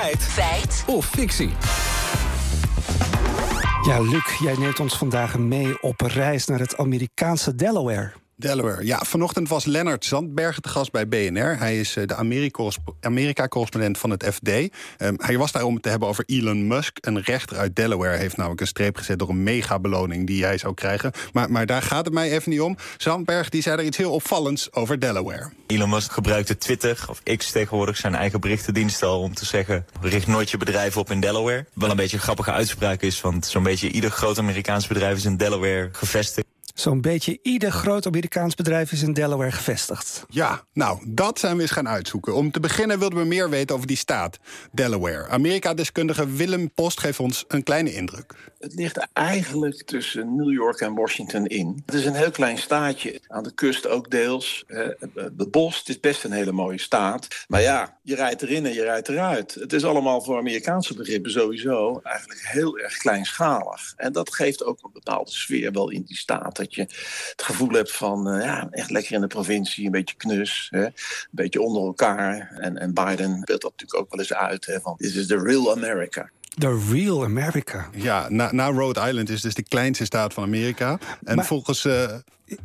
Feit. Feit. Of fictie. Ja, Luc, jij neemt ons vandaag mee op reis naar het Amerikaanse Delaware. Delaware. Ja, vanochtend was Lennart Zandbergen te gast bij BNR. Hij is eh, de Amerika-correspondent van het FD. Ehm, hij was daar om het te hebben over Elon Musk. Een rechter uit Delaware heeft namelijk een streep gezet... door een megabeloning die hij zou krijgen. Maar, maar daar gaat het mij even niet om. Zandberg die zei er iets heel opvallends over Delaware. Elon Musk gebruikte Twitter, of X tegenwoordig, zijn eigen berichtendienst al... om te zeggen, richt nooit je bedrijf op in Delaware. Wel een beetje een grappige uitspraak is... want zo'n beetje ieder groot Amerikaans bedrijf is in Delaware gevestigd. Zo'n beetje ieder groot Amerikaans bedrijf is in Delaware gevestigd. Ja, nou, dat zijn we eens gaan uitzoeken. Om te beginnen wilden we meer weten over die staat, Delaware. Amerika-deskundige Willem Post geeft ons een kleine indruk. Het ligt eigenlijk tussen New York en Washington in. Het is een heel klein staatje, aan de kust ook deels. Het bos, het is best een hele mooie staat. Maar ja, je rijdt erin en je rijdt eruit. Het is allemaal voor Amerikaanse begrippen sowieso eigenlijk heel erg kleinschalig. En dat geeft ook een bepaalde sfeer wel in die staat. Dat je het gevoel hebt van uh, ja, echt lekker in de provincie, een beetje knus, hè, een beetje onder elkaar. En, en Biden beeldt dat natuurlijk ook wel eens uit. Hè, van, This is the real America. The real America. Ja, na, na Rhode Island is dus de kleinste staat van Amerika. En Maar- volgens... uh,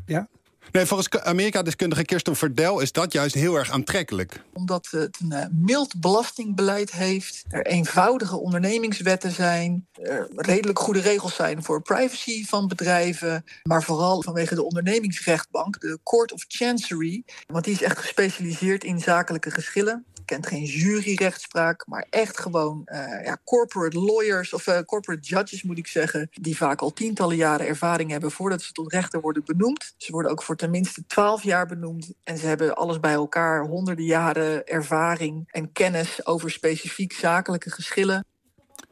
Ja? Nee, volgens Amerika-deskundige Kirsten Verdel is dat juist heel erg aantrekkelijk. Omdat het een eh, mild belastingbeleid heeft. Er eenvoudige ondernemingswetten zijn. Er redelijk goede regels zijn voor privacy van bedrijven. Maar vooral vanwege de ondernemingsrechtbank, de Court of Chancery. Want die is echt gespecialiseerd in zakelijke geschillen. Kent geen juryrechtspraak, maar echt gewoon eh, ja, corporate lawyers of eh, corporate judges moet ik zeggen. Die vaak al tientallen jaren ervaring hebben voordat ze tot rechter worden benoemd. Ze worden ook voor tenminste twaalf jaar benoemd. En ze hebben alles bij elkaar, honderden jaren ervaring en kennis over specifiek zakelijke geschillen.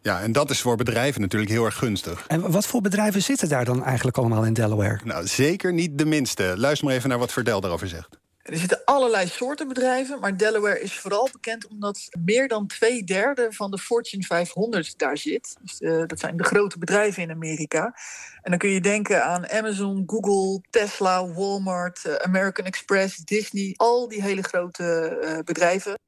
Ja, en dat is voor bedrijven natuurlijk heel erg gunstig. En wat voor bedrijven zitten daar dan eigenlijk allemaal in Delaware? Nou, zeker niet de minste. Luister maar even naar wat Verdel daarover zegt. Er zitten allerlei soorten bedrijven, maar Delaware is vooral bekend omdat meer dan twee derde van de Fortune 500 daar zit. Dus, eh, dat zijn de grote bedrijven in Amerika. En dan kun je denken aan Amazon, Google, Tesla, Walmart, eh, American Express, Disney, al die hele grote eh, bedrijven.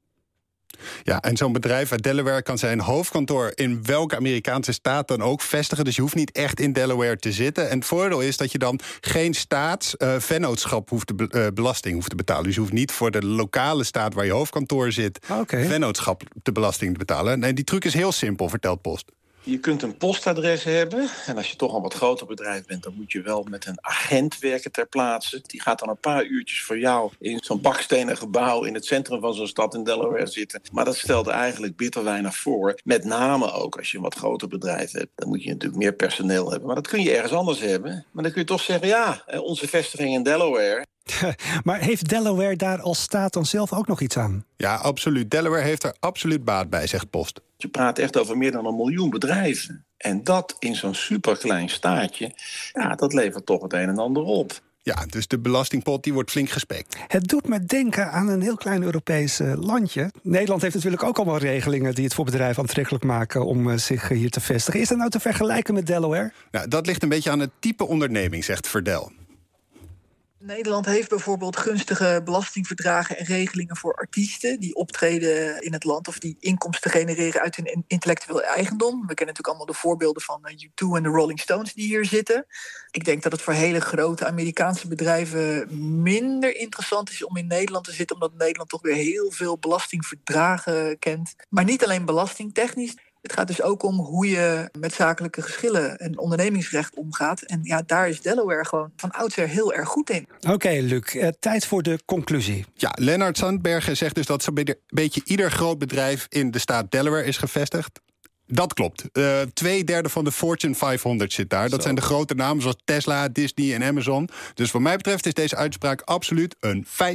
Ja, en zo'n bedrijf uit Delaware kan zijn hoofdkantoor in welke Amerikaanse staat dan ook vestigen. Dus je hoeft niet echt in Delaware te zitten. En het voordeel is dat je dan geen staatsvennootschap hoeft te be- eh, belasting hoeft te betalen. Dus je hoeft niet voor de lokale staat waar je hoofdkantoor zit, Oké. vennootschap te belasting te betalen. Nee, die truc is heel simpel, vertelt Post. Je kunt een postadres hebben. En als je toch een wat groter bedrijf bent, dan moet je wel met een agent werken ter plaatse. Die gaat dan een paar uurtjes voor jou in zo'n bakstenen gebouw in het centrum van zo'n stad in Delaware zitten. Maar dat stelt eigenlijk bitter weinig voor. Met name ook als je een wat groter bedrijf hebt. Dan moet je natuurlijk meer personeel hebben. Maar dat kun je ergens anders hebben. Maar dan kun je toch zeggen, ja, eh, onze vestiging in Delaware. Maar heeft Delaware daar als staat dan zelf ook nog iets aan? Ja, absoluut. Delaware heeft er absoluut baat bij, zegt Post. Je praat echt over meer dan een miljoen bedrijven. En dat in zo'n superklein staatje, ja, dat levert toch het een en ander op. Ja, dus de belastingpot die wordt flink gespekt. Het doet me denken aan een heel klein Europees landje. Nederland heeft natuurlijk ook allemaal regelingen die het voor bedrijven aantrekkelijk maken om eh, zich hier te vestigen. Is dat nou te vergelijken met Delaware? Nou, dat ligt een beetje aan het type onderneming, zegt Verdel. Nederland heeft bijvoorbeeld gunstige belastingverdragen en regelingen voor artiesten die optreden in het land of die inkomsten genereren uit hun in- intellectueel eigendom. We kennen natuurlijk allemaal de voorbeelden van eh, U2 en de Rolling Stones die hier zitten. Ik denk dat het voor hele grote Amerikaanse bedrijven minder interessant is om in Nederland te zitten, omdat Nederland toch weer heel veel belastingverdragen kent. Maar niet alleen belastingtechnisch. Het gaat dus ook om hoe je met zakelijke geschillen en ondernemingsrecht omgaat. En ja, daar is Delaware gewoon van oudsher heel erg goed in. Oké, Luc, eh, tijd voor de conclusie. Ja, Lennart Sandbergen zegt dus dat zo'n beetje- beetje ieder groot bedrijf in de staat Delaware is gevestigd. Dat klopt. Eh twee derde van de Fortune 500 zit daar. Dat zijn de grote namen zoals Tesla, Disney en Amazon. Dus wat mij betreft is deze uitspraak absoluut een feit.